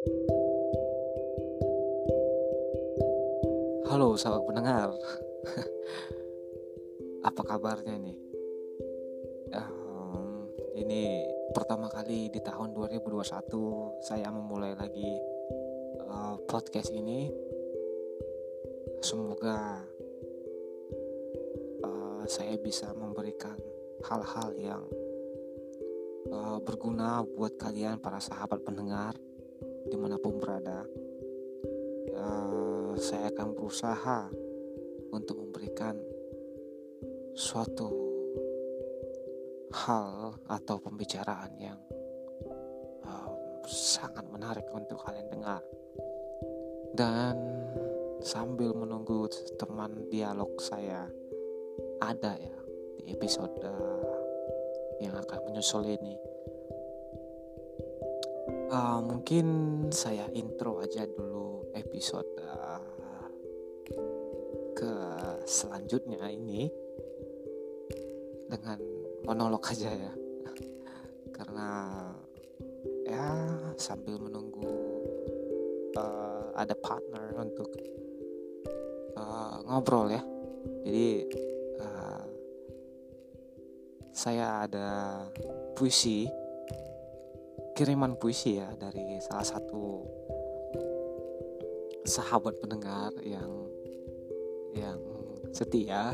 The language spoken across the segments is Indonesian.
Halo sahabat pendengar. Apa kabarnya nih? Um, ini pertama kali di tahun 2021 Saya memulai lagi uh, podcast ini. Semoga uh, saya bisa memberikan hal-hal yang uh, berguna buat kalian para sahabat pendengar di mana pun berada uh, saya akan berusaha untuk memberikan suatu hal atau pembicaraan yang uh, sangat menarik untuk kalian dengar. Dan sambil menunggu teman dialog saya ada ya di episode yang akan menyusul ini uh, mungkin saya intro aja dulu episode uh, ke selanjutnya ini dengan monolog aja ya. Karena ya sambil menunggu uh, ada partner untuk uh, ngobrol ya. Jadi uh, saya ada puisi kiriman puisi ya dari salah satu sahabat pendengar yang yang setia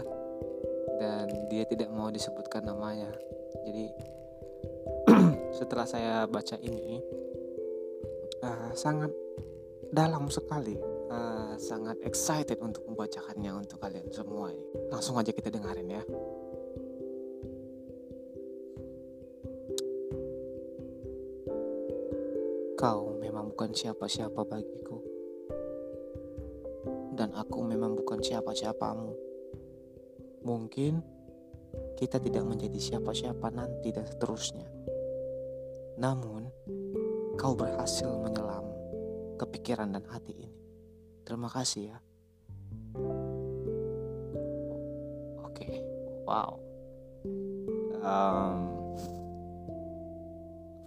dan dia tidak mau disebutkan namanya. Jadi setelah saya baca ini uh, sangat dalam sekali. Uh, sangat excited untuk membacakannya untuk kalian semua langsung aja kita dengerin ya Kau memang bukan siapa-siapa bagiku, dan aku memang bukan siapa-siapamu. Mungkin kita tidak menjadi siapa-siapa nanti dan seterusnya. Namun, kau berhasil menyelam kepikiran dan hati ini. Terima kasih ya. Oke, okay. wow. Um,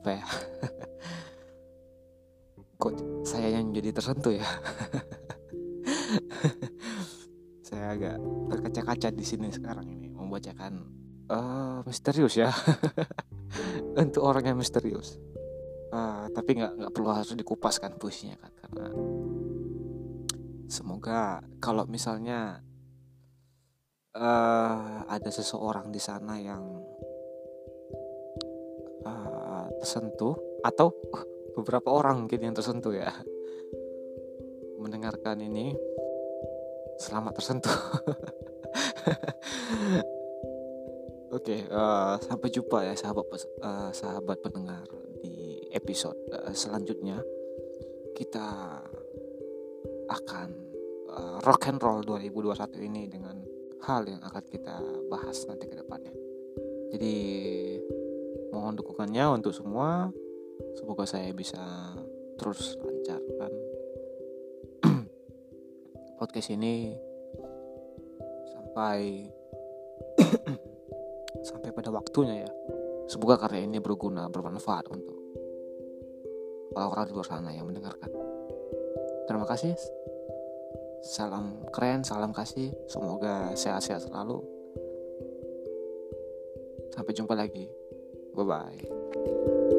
ya? kok saya yang jadi tersentuh ya? Saya agak berkaca-kaca di sini sekarang ini membacakan uh, misterius ya. Untuk orang yang misterius. Uh, tapi nggak nggak perlu harus dikupaskan puisinya kan karena semoga kalau misalnya uh, ada seseorang di sana yang uh, tersentuh atau beberapa orang mungkin yang tersentuh ya. Mendengarkan ini selamat tersentuh. Oke okay, uh, eh, sampai jumpa ya sahabat uh, sahabat pendengar di episode uh, selanjutnya. Kita akan uh, rock and roll 2021 ini dengan hal yang akan kita bahas nanti ke depannya. Jadi mohon dukungannya untuk semua semoga saya bisa terus lancarkan. Podcast ini sampai sampai pada waktunya ya. Semoga karya ini berguna bermanfaat untuk orang-orang di luar sana yang mendengarkan. Terima kasih. Salam keren salam kasih. Semoga sehat-sehat selalu. Sampai jumpa lagi. Bye bye